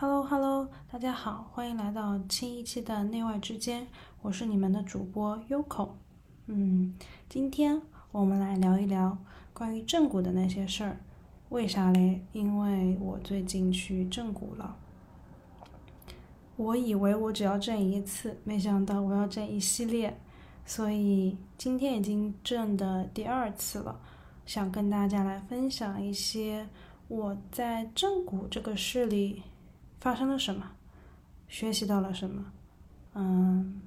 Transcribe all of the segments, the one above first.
Hello Hello，大家好，欢迎来到新一期的内外之间，我是你们的主播 Yoko。嗯，今天我们来聊一聊关于正骨的那些事儿。为啥嘞？因为我最近去正骨了。我以为我只要正一次，没想到我要正一系列，所以今天已经正的第二次了。想跟大家来分享一些我在正骨这个事里。发生了什么？学习到了什么？嗯，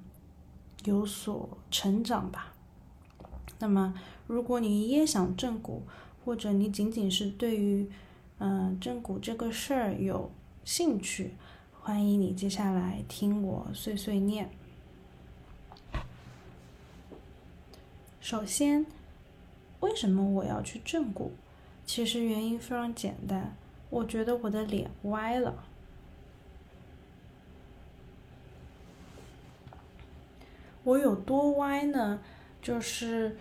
有所成长吧。那么，如果你也想正骨，或者你仅仅是对于嗯正骨这个事儿有兴趣，欢迎你接下来听我碎碎念。首先，为什么我要去正骨？其实原因非常简单，我觉得我的脸歪了。我有多歪呢？就是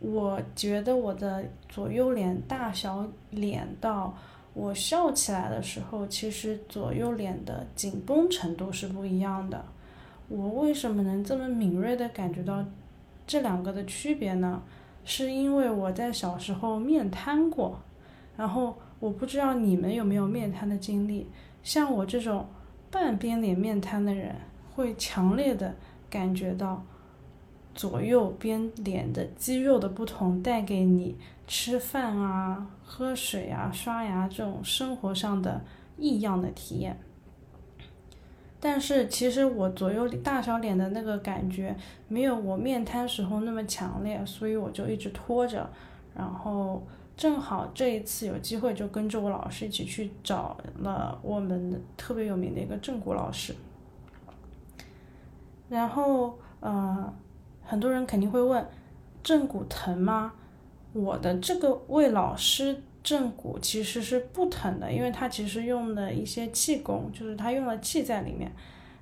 我觉得我的左右脸大小脸到我笑起来的时候，其实左右脸的紧绷程度是不一样的。我为什么能这么敏锐的感觉到这两个的区别呢？是因为我在小时候面瘫过，然后我不知道你们有没有面瘫的经历。像我这种半边脸面瘫的人，会强烈的。感觉到左右边脸的肌肉的不同，带给你吃饭啊、喝水啊、刷牙这种生活上的异样的体验。但是其实我左右大小脸的那个感觉没有我面瘫时候那么强烈，所以我就一直拖着。然后正好这一次有机会，就跟着我老师一起去找了我们特别有名的一个正骨老师。然后，呃，很多人肯定会问，正骨疼吗？我的这个位老师正骨其实是不疼的，因为他其实用的一些气功，就是他用了气在里面。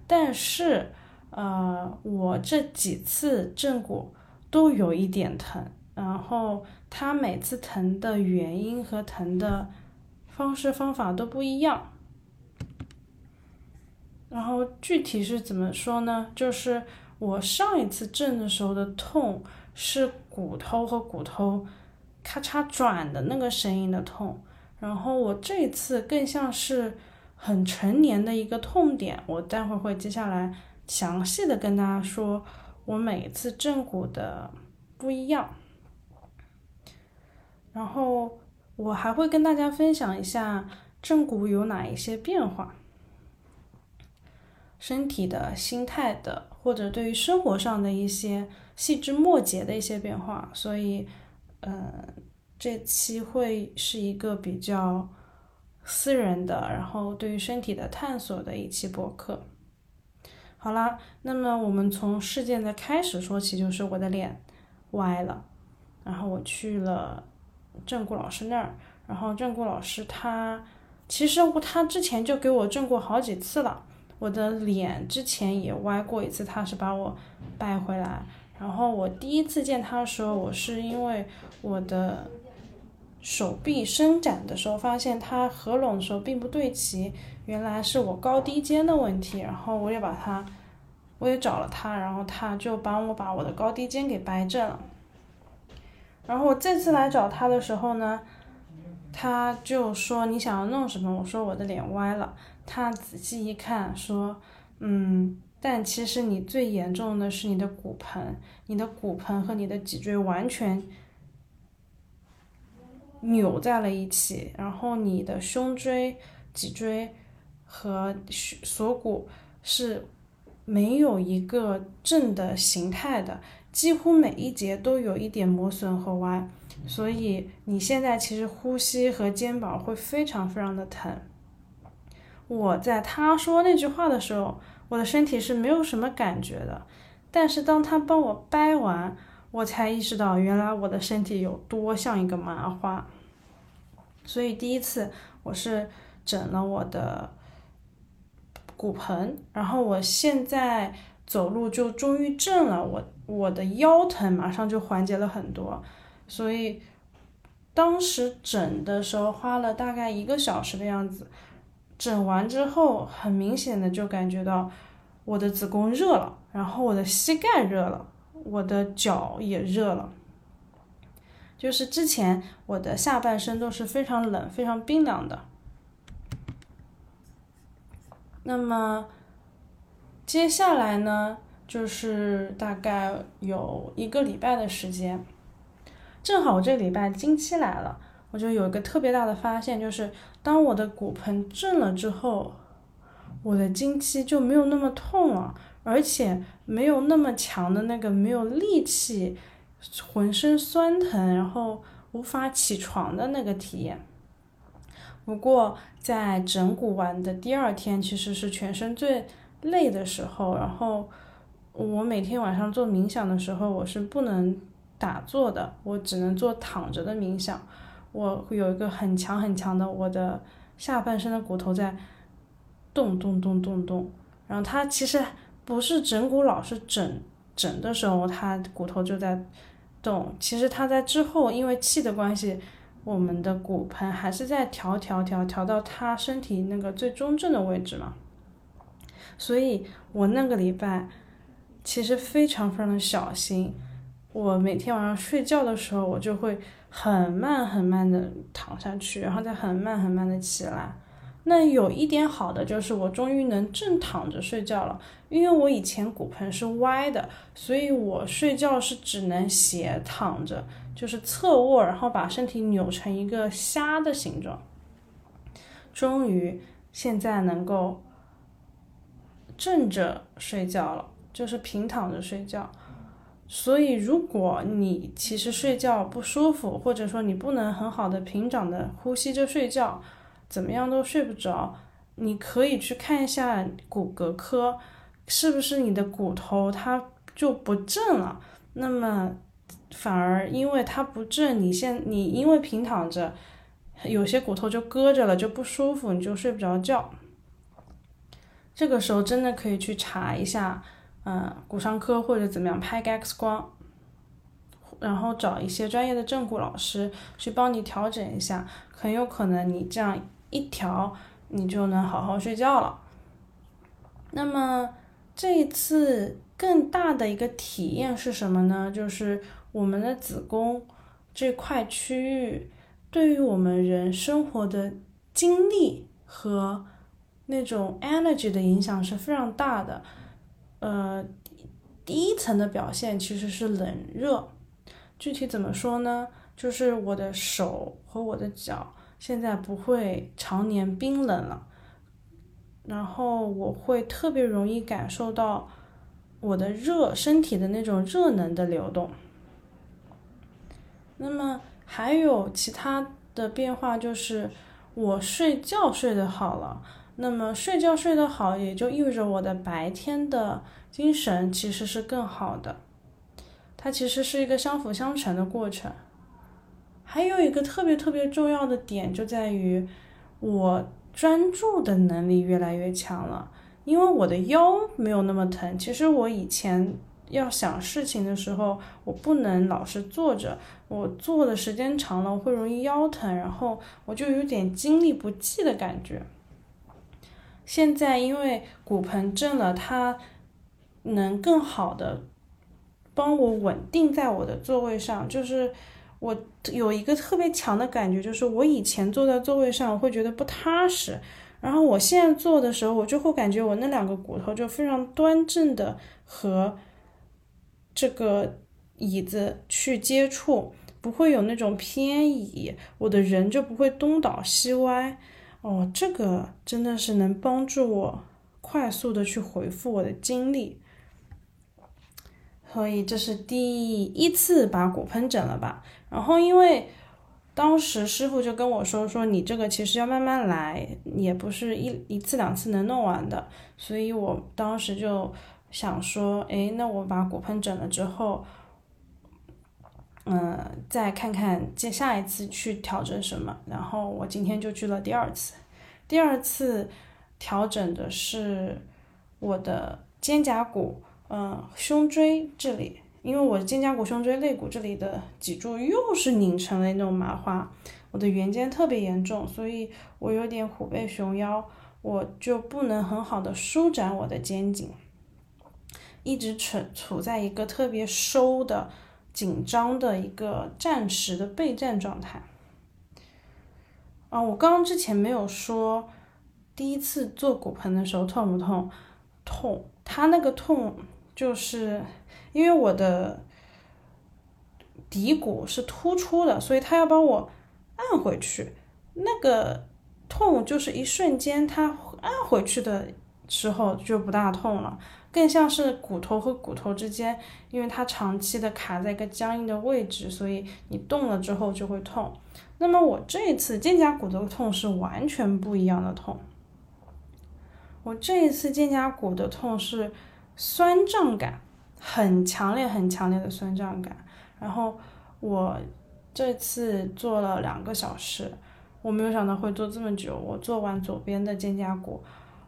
但是，呃，我这几次正骨都有一点疼，然后他每次疼的原因和疼的方式方法都不一样。然后具体是怎么说呢？就是我上一次震的时候的痛是骨头和骨头咔嚓转的那个声音的痛，然后我这次更像是很成年的一个痛点。我待会儿会接下来详细的跟大家说，我每一次正骨的不一样。然后我还会跟大家分享一下正骨有哪一些变化。身体的心态的，或者对于生活上的一些细枝末节的一些变化，所以，呃，这期会是一个比较私人的，然后对于身体的探索的一期博客。好啦，那么我们从事件的开始说起，就是我的脸歪了，然后我去了正骨老师那儿，然后正骨老师他其实他之前就给我正过好几次了。我的脸之前也歪过一次，他是把我掰回来。然后我第一次见他的时候，我是因为我的手臂伸展的时候，发现它合拢的时候并不对齐，原来是我高低肩的问题。然后我也把他，我也找了他，然后他就帮我把我的高低肩给掰正了。然后我这次来找他的时候呢，他就说你想要弄什么？我说我的脸歪了。他仔细一看，说：“嗯，但其实你最严重的是你的骨盆，你的骨盆和你的脊椎完全扭在了一起，然后你的胸椎、脊椎和锁骨是没有一个正的形态的，几乎每一节都有一点磨损和弯，所以你现在其实呼吸和肩膀会非常非常的疼。”我在他说那句话的时候，我的身体是没有什么感觉的。但是当他帮我掰完，我才意识到原来我的身体有多像一个麻花。所以第一次我是整了我的骨盆，然后我现在走路就终于正了，我我的腰疼马上就缓解了很多。所以当时整的时候花了大概一个小时的样子。整完之后，很明显的就感觉到我的子宫热了，然后我的膝盖热了，我的脚也热了。就是之前我的下半身都是非常冷、非常冰凉的。那么接下来呢，就是大概有一个礼拜的时间，正好我这礼拜经期来了。我就有一个特别大的发现，就是当我的骨盆正了之后，我的经期就没有那么痛了，而且没有那么强的那个没有力气、浑身酸疼，然后无法起床的那个体验。不过在整骨完的第二天，其实是全身最累的时候，然后我每天晚上做冥想的时候，我是不能打坐的，我只能做躺着的冥想。我会有一个很强很强的我的下半身的骨头在动动动动动，然后它其实不是整骨老是整整的时候，它骨头就在动。其实它在之后，因为气的关系，我们的骨盆还是在调调调调到它身体那个最中正的位置嘛。所以我那个礼拜其实非常非常的小心，我每天晚上睡觉的时候，我就会。很慢很慢的躺下去，然后再很慢很慢的起来。那有一点好的就是我终于能正躺着睡觉了，因为我以前骨盆是歪的，所以我睡觉是只能斜躺着，就是侧卧，然后把身体扭成一个虾的形状。终于现在能够正着睡觉了，就是平躺着睡觉。所以，如果你其实睡觉不舒服，或者说你不能很好的平整的呼吸着睡觉，怎么样都睡不着，你可以去看一下骨骼科，是不是你的骨头它就不正了？那么反而因为它不正，你现你因为平躺着，有些骨头就搁着了，就不舒服，你就睡不着觉。这个时候真的可以去查一下。嗯，骨伤科或者怎么样拍个 X 光，然后找一些专业的正骨老师去帮你调整一下，很有可能你这样一调，你就能好好睡觉了。那么这一次更大的一个体验是什么呢？就是我们的子宫这块区域对于我们人生活的精力和那种 energy 的影响是非常大的。呃，第一层的表现其实是冷热，具体怎么说呢？就是我的手和我的脚现在不会常年冰冷了，然后我会特别容易感受到我的热身体的那种热能的流动。那么还有其他的变化，就是我睡觉睡得好了。那么睡觉睡得好，也就意味着我的白天的精神其实是更好的，它其实是一个相辅相成的过程。还有一个特别特别重要的点就在于，我专注的能力越来越强了，因为我的腰没有那么疼。其实我以前要想事情的时候，我不能老是坐着，我坐的时间长了会容易腰疼，然后我就有点精力不济的感觉。现在因为骨盆正了，它能更好的帮我稳定在我的座位上。就是我有一个特别强的感觉，就是我以前坐在座位上会觉得不踏实，然后我现在坐的时候，我就会感觉我那两个骨头就非常端正的和这个椅子去接触，不会有那种偏移，我的人就不会东倒西歪。哦，这个真的是能帮助我快速的去回复我的精力，所以这是第一次把骨盆整了吧。然后因为当时师傅就跟我说说你这个其实要慢慢来，也不是一一次两次能弄完的，所以我当时就想说，哎，那我把骨盆整了之后。嗯，再看看接下一次去调整什么，然后我今天就去了第二次，第二次调整的是我的肩胛骨，嗯，胸椎这里，因为我肩胛骨、胸椎、肋骨这里的脊柱又是拧成了那种麻花，我的圆肩特别严重，所以我有点虎背熊腰，我就不能很好的舒展我的肩颈，一直处处在一个特别收的、紧张的一个战时的备战状态。啊，我刚刚之前没有说，第一次做骨盆的时候痛不痛？痛，它那个痛就是因为我的骶骨是突出的，所以他要帮我按回去，那个痛就是一瞬间，它按回去的时候就不大痛了，更像是骨头和骨头之间，因为它长期的卡在一个僵硬的位置，所以你动了之后就会痛。那么我这一次肩胛骨的痛是完全不一样的痛。我这一次肩胛骨的痛是酸胀感，很强烈、很强烈的酸胀感。然后我这次做了两个小时，我没有想到会做这么久。我做完左边的肩胛骨，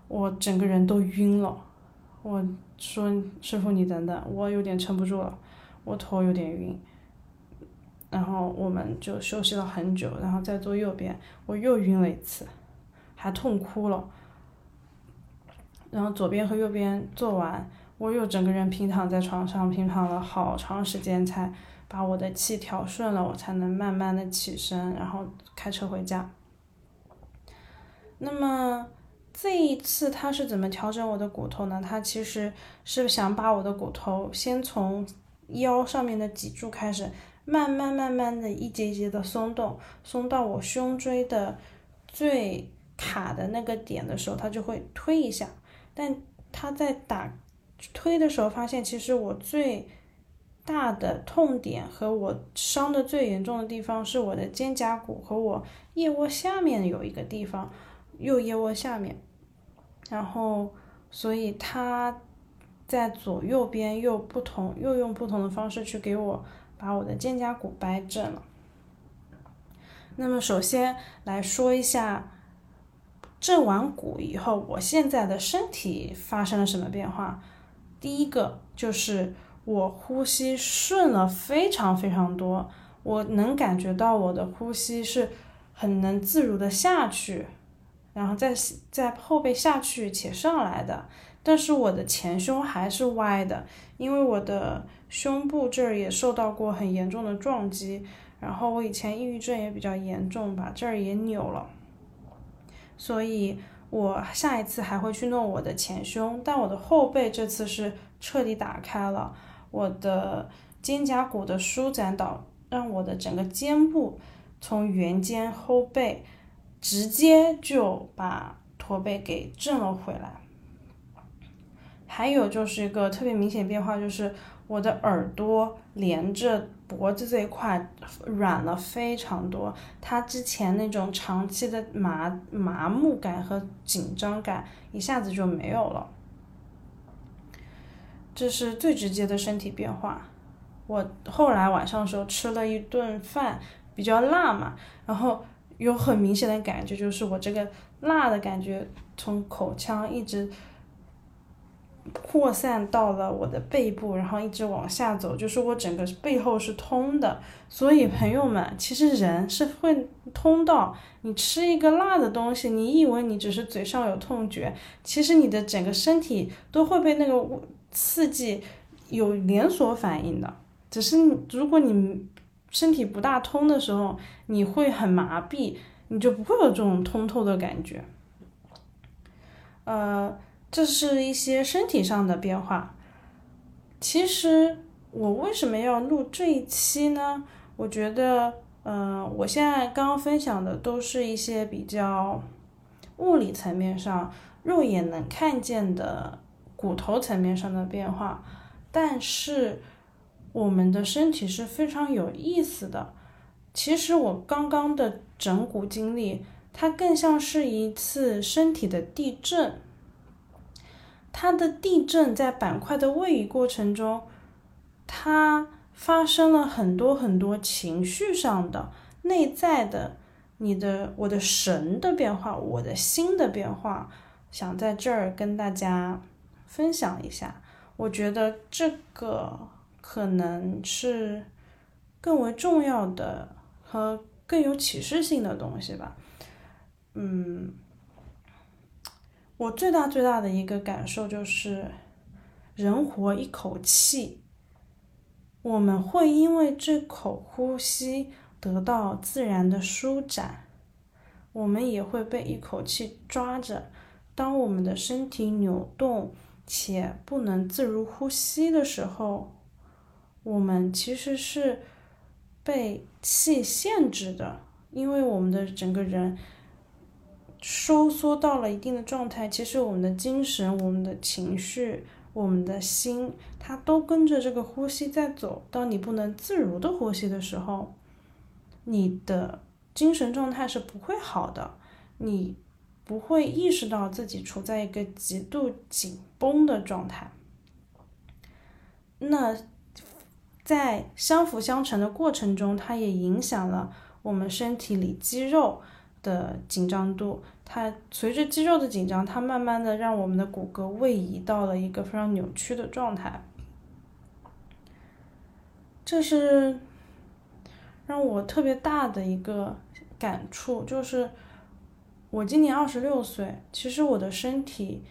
我整个人都晕了。我说：“师傅，你等等，我有点撑不住了，我头有点晕。”然后我们就休息了很久，然后再坐右边，我又晕了一次，还痛哭了。然后左边和右边做完，我又整个人平躺在床上，平躺了好长时间才把我的气调顺了，我才能慢慢的起身，然后开车回家。那么这一次他是怎么调整我的骨头呢？他其实是想把我的骨头先从腰上面的脊柱开始。慢慢慢慢的一节一节的松动，松到我胸椎的最卡的那个点的时候，他就会推一下。但他在打推的时候，发现其实我最大的痛点和我伤的最严重的地方是我的肩胛骨和我腋窝下面有一个地方，右腋窝下面。然后，所以它在左右边又不同，又用不同的方式去给我。把我的肩胛骨掰正了。那么，首先来说一下正完骨以后，我现在的身体发生了什么变化。第一个就是我呼吸顺了非常非常多，我能感觉到我的呼吸是很能自如的下去，然后再在后背下去且上来的。但是我的前胸还是歪的，因为我的。胸部这儿也受到过很严重的撞击，然后我以前抑郁症也比较严重，把这儿也扭了，所以我下一次还会去弄我的前胸，但我的后背这次是彻底打开了，我的肩胛骨的舒展导让我的整个肩部从圆肩后背直接就把驼背给正了回来，还有就是一个特别明显变化就是。我的耳朵连着脖子这一块软了非常多，它之前那种长期的麻麻木感和紧张感一下子就没有了，这是最直接的身体变化。我后来晚上的时候吃了一顿饭，比较辣嘛，然后有很明显的感觉，就是我这个辣的感觉从口腔一直。扩散到了我的背部，然后一直往下走，就是我整个背后是通的。所以朋友们，其实人是会通到你吃一个辣的东西，你以为你只是嘴上有痛觉，其实你的整个身体都会被那个刺激有连锁反应的。只是如果你身体不大通的时候，你会很麻痹，你就不会有这种通透的感觉。呃。这是一些身体上的变化。其实我为什么要录这一期呢？我觉得，嗯，我现在刚刚分享的都是一些比较物理层面上、肉眼能看见的骨头层面上的变化。但是我们的身体是非常有意思的。其实我刚刚的整骨经历，它更像是一次身体的地震。它的地震在板块的位移过程中，它发生了很多很多情绪上的、内在的，你的、我的神的变化，我的心的变化，想在这儿跟大家分享一下。我觉得这个可能是更为重要的和更有启示性的东西吧。嗯。我最大最大的一个感受就是，人活一口气，我们会因为这口呼吸得到自然的舒展，我们也会被一口气抓着。当我们的身体扭动且不能自如呼吸的时候，我们其实是被气限制的，因为我们的整个人收缩到了一定的状态。其实我们的精神、我们的情绪、我们的心，它都跟着这个呼吸在走。当你不能自如的呼吸的时候，你的精神状态是不会好的，你不会意识到自己处在一个极度紧绷的状态。那。在相辅相成的过程中，它也影响了我们身体里肌肉的紧张度。它随着肌肉的紧张，它慢慢的让我们的骨骼位移到了一个非常扭曲的状态。这是让我特别大的一个感触，就是我今年二十六岁，其实我的身体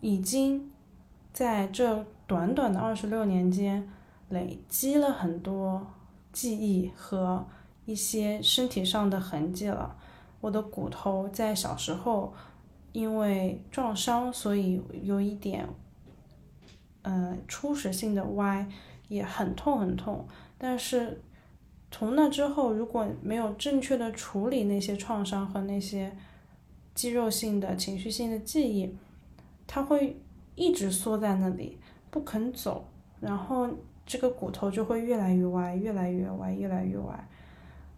已经在这短短的二十六年间。累积了很多记忆和一些身体上的痕迹了。我的骨头在小时候因为撞伤，所以有一点，呃，初始性的歪，也很痛很痛。但是从那之后，如果没有正确的处理那些创伤和那些肌肉性的情绪性的记忆，它会一直缩在那里不肯走，然后。这个骨头就会越来越歪，越来越歪，越来越歪。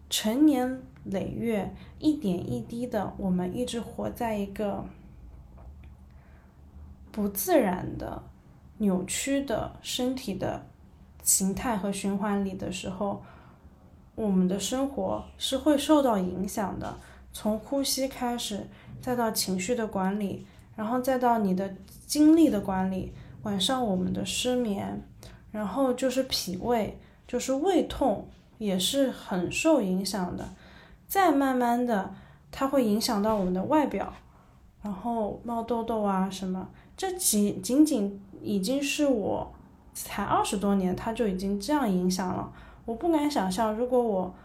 成年累月，一点一滴的，我们一直活在一个不自然的、扭曲的身体的形态和循环里的时候，我们的生活是会受到影响的。从呼吸开始，再到情绪的管理，然后再到你的精力的管理，晚上我们的失眠。然后就是脾胃，就是胃痛，也是很受影响的。再慢慢的，它会影响到我们的外表，然后冒痘痘啊什么。这仅仅仅已经是我才二十多年，它就已经这样影响了。我不敢想象，如果我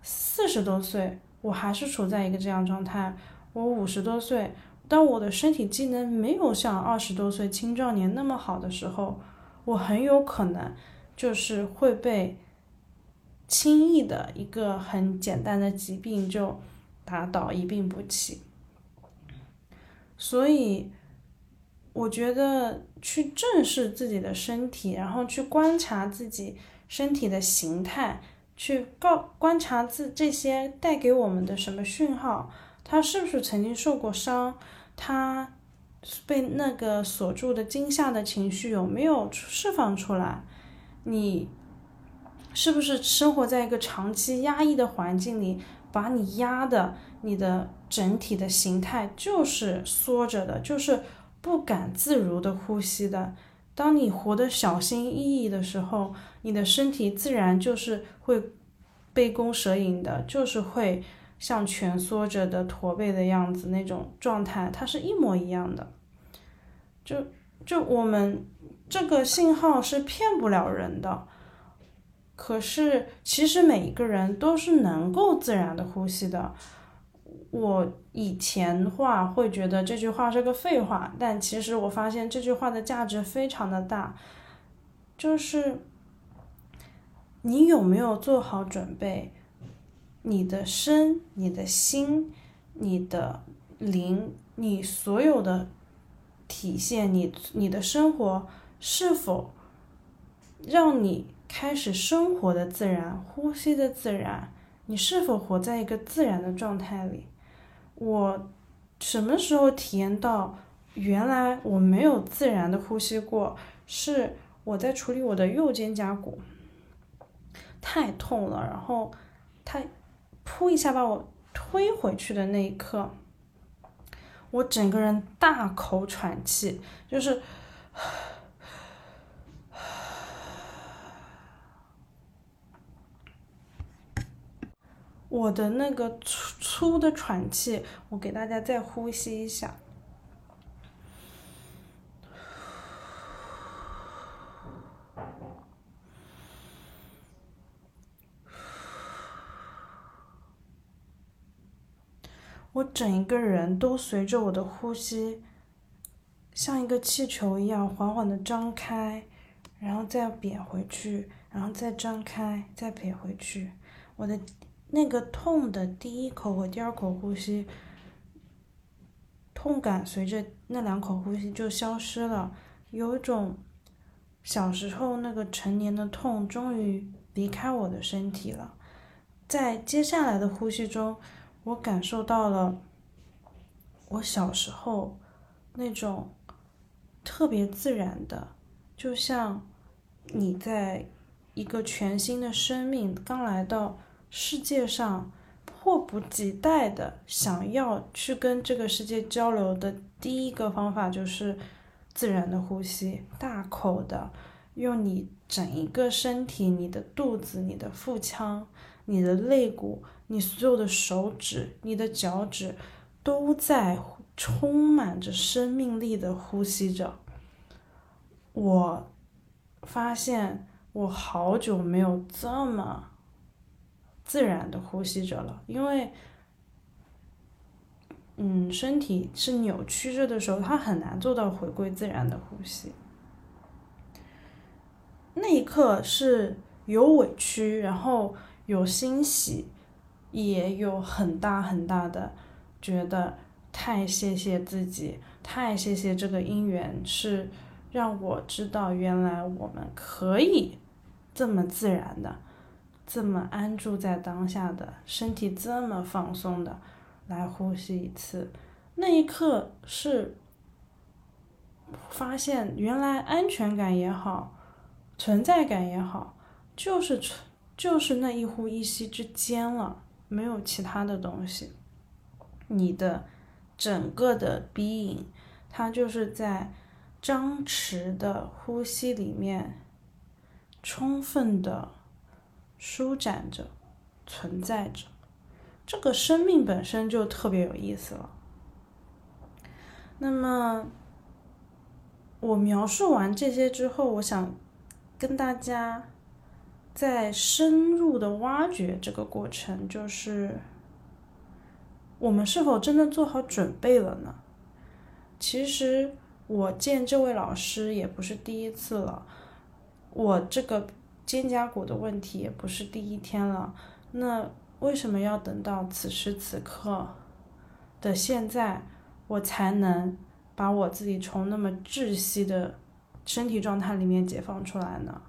四十多岁，我还是处在一个这样状态。我五十多岁，当我的身体机能没有像二十多岁青壮年那么好的时候。我很有可能就是会被轻易的一个很简单的疾病就打倒一病不起，所以我觉得去正视自己的身体，然后去观察自己身体的形态，去告观察自这些带给我们的什么讯号，他是不是曾经受过伤，他。被那个锁住的惊吓的情绪有没有释放出来？你是不是生活在一个长期压抑的环境里，把你压的，你的整体的形态就是缩着的，就是不敢自如的呼吸的。当你活得小心翼翼的时候，你的身体自然就是会杯弓蛇影的，就是会。像蜷缩着的驼背的样子那种状态，它是一模一样的。就就我们这个信号是骗不了人的。可是其实每一个人都是能够自然的呼吸的。我以前话会觉得这句话是个废话，但其实我发现这句话的价值非常的大。就是你有没有做好准备？你的身、你的心、你的灵、你所有的体现，你你的生活是否让你开始生活的自然、呼吸的自然？你是否活在一个自然的状态里？我什么时候体验到原来我没有自然的呼吸过？是我在处理我的右肩胛骨，太痛了，然后太。扑一下把我推回去的那一刻，我整个人大口喘气，就是我的那个粗粗的喘气，我给大家再呼吸一下。我整一个人都随着我的呼吸，像一个气球一样缓缓的张开，然后再瘪回去，然后再张开，再瘪回去。我的那个痛的第一口和第二口呼吸，痛感随着那两口呼吸就消失了，有一种小时候那个成年的痛终于离开我的身体了。在接下来的呼吸中。我感受到了我小时候那种特别自然的，就像你在一个全新的生命刚来到世界上，迫不及待的想要去跟这个世界交流的第一个方法就是自然的呼吸，大口的用你整一个身体，你的肚子、你的腹腔、你的肋骨。你所有的手指、你的脚趾，都在充满着生命力的呼吸着。我发现我好久没有这么自然的呼吸着了，因为，嗯，身体是扭曲着的时候，它很难做到回归自然的呼吸。那一刻是有委屈，然后有欣喜。也有很大很大的觉得太谢谢自己，太谢谢这个姻缘，是让我知道原来我们可以这么自然的，这么安住在当下的身体这么放松的来呼吸一次。那一刻是发现原来安全感也好，存在感也好，就是就是那一呼一吸之间了。没有其他的东西，你的整个的 being，它就是在张弛的呼吸里面，充分的舒展着，存在着，这个生命本身就特别有意思了。那么，我描述完这些之后，我想跟大家。在深入的挖掘这个过程，就是我们是否真的做好准备了呢？其实我见这位老师也不是第一次了，我这个肩胛骨的问题也不是第一天了。那为什么要等到此时此刻的现在，我才能把我自己从那么窒息的身体状态里面解放出来呢？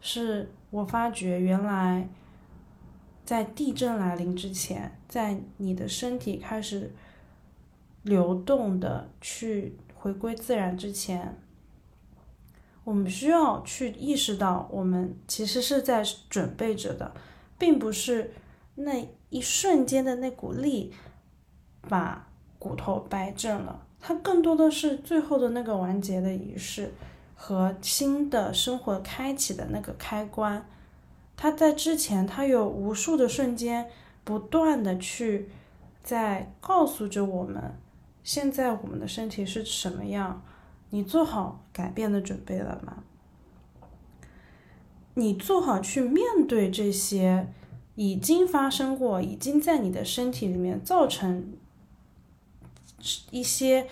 是。我发觉，原来在地震来临之前，在你的身体开始流动的去回归自然之前，我们需要去意识到，我们其实是在准备着的，并不是那一瞬间的那股力把骨头掰正了，它更多的是最后的那个完结的仪式。和新的生活开启的那个开关，它在之前，它有无数的瞬间，不断的去在告诉着我们，现在我们的身体是什么样，你做好改变的准备了吗？你做好去面对这些已经发生过、已经在你的身体里面造成一些。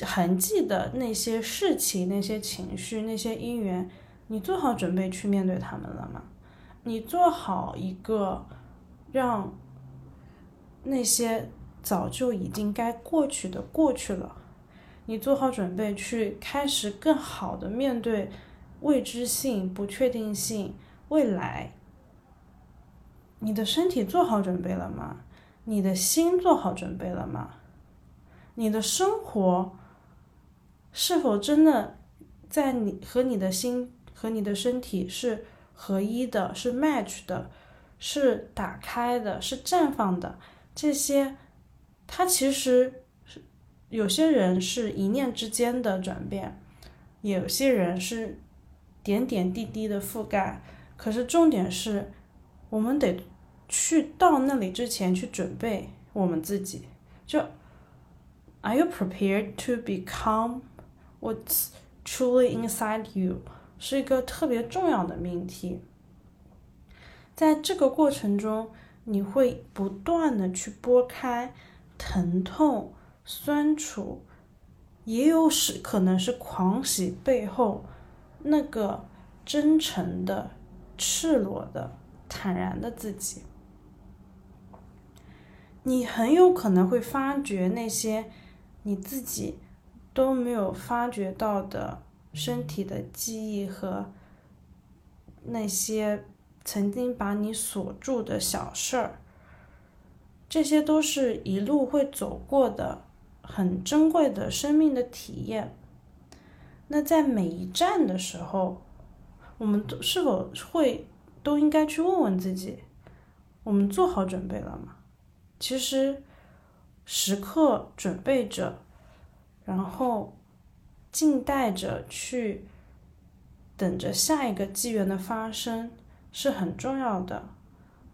痕迹的那些事情、那些情绪、那些因缘，你做好准备去面对他们了吗？你做好一个让那些早就已经该过去的过去了，你做好准备去开始更好的面对未知性、不确定性、未来。你的身体做好准备了吗？你的心做好准备了吗？你的生活？是否真的在你和你的心和你的身体是合一的，是 match 的，是打开的，是绽放的？这些，它其实是有些人是一念之间的转变，有些人是点点滴滴的覆盖。可是重点是，我们得去到那里之前去准备我们自己。就，Are you prepared to become? What's truly inside you 是一个特别重要的命题。在这个过程中，你会不断的去拨开疼痛、酸楚，也有是可能是狂喜背后那个真诚的、赤裸的、坦然的自己。你很有可能会发觉那些你自己都没有发觉到的身体的记忆和那些曾经把你锁住的小事儿，这些都是一路会走过的很珍贵的生命的体验。那在每一站的时候，我们都是否会都应该去问问自己：我们做好准备了吗？其实，时刻准备着，然后静待着去等着下一个机缘的发生是很重要的。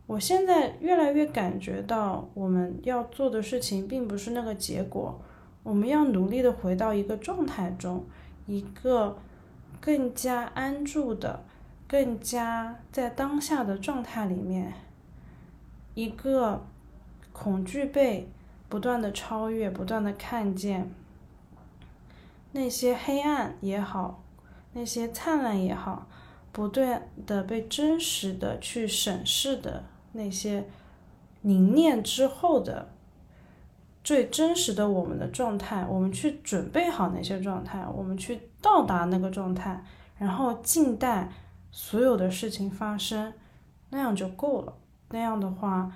我现在越来越感觉到，我们要做的事情并不是那个结果，我们要努力的回到一个状态中，一个更加安住的、更加在当下的状态里面，一个。恐惧被不断的超越，不断的看见那些黑暗也好，那些灿烂也好，不断的被真实的去审视的那些凝练之后的最真实的我们的状态，我们去准备好那些状态，我们去到达那个状态，然后静待所有的事情发生，那样就够了。那样的话。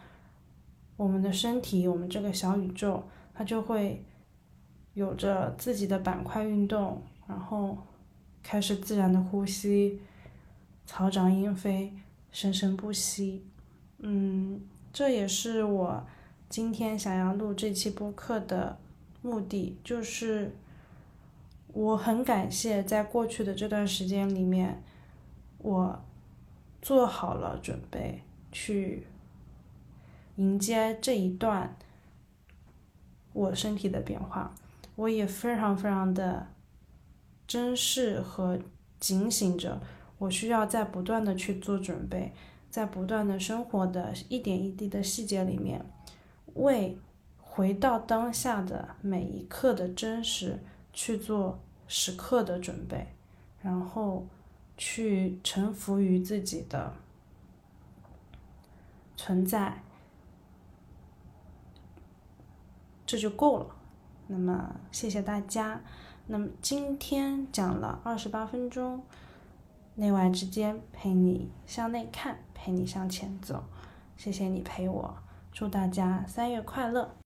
我们的身体，我们这个小宇宙，它就会有着自己的板块运动，然后开始自然的呼吸，草长莺飞，生生不息。嗯，这也是我今天想要录这期播客的目的，就是我很感谢在过去的这段时间里面，我做好了准备去。迎接这一段我身体的变化，我也非常非常的珍视和警醒着，我需要在不断的去做准备，在不断的生活的一点一滴的细节里面，为回到当下的每一刻的真实去做时刻的准备，然后去臣服于自己的存在。这就够了。那么，谢谢大家。那么今天讲了二十八分钟，内外之间陪你向内看，陪你向前走。谢谢你陪我，祝大家三月快乐。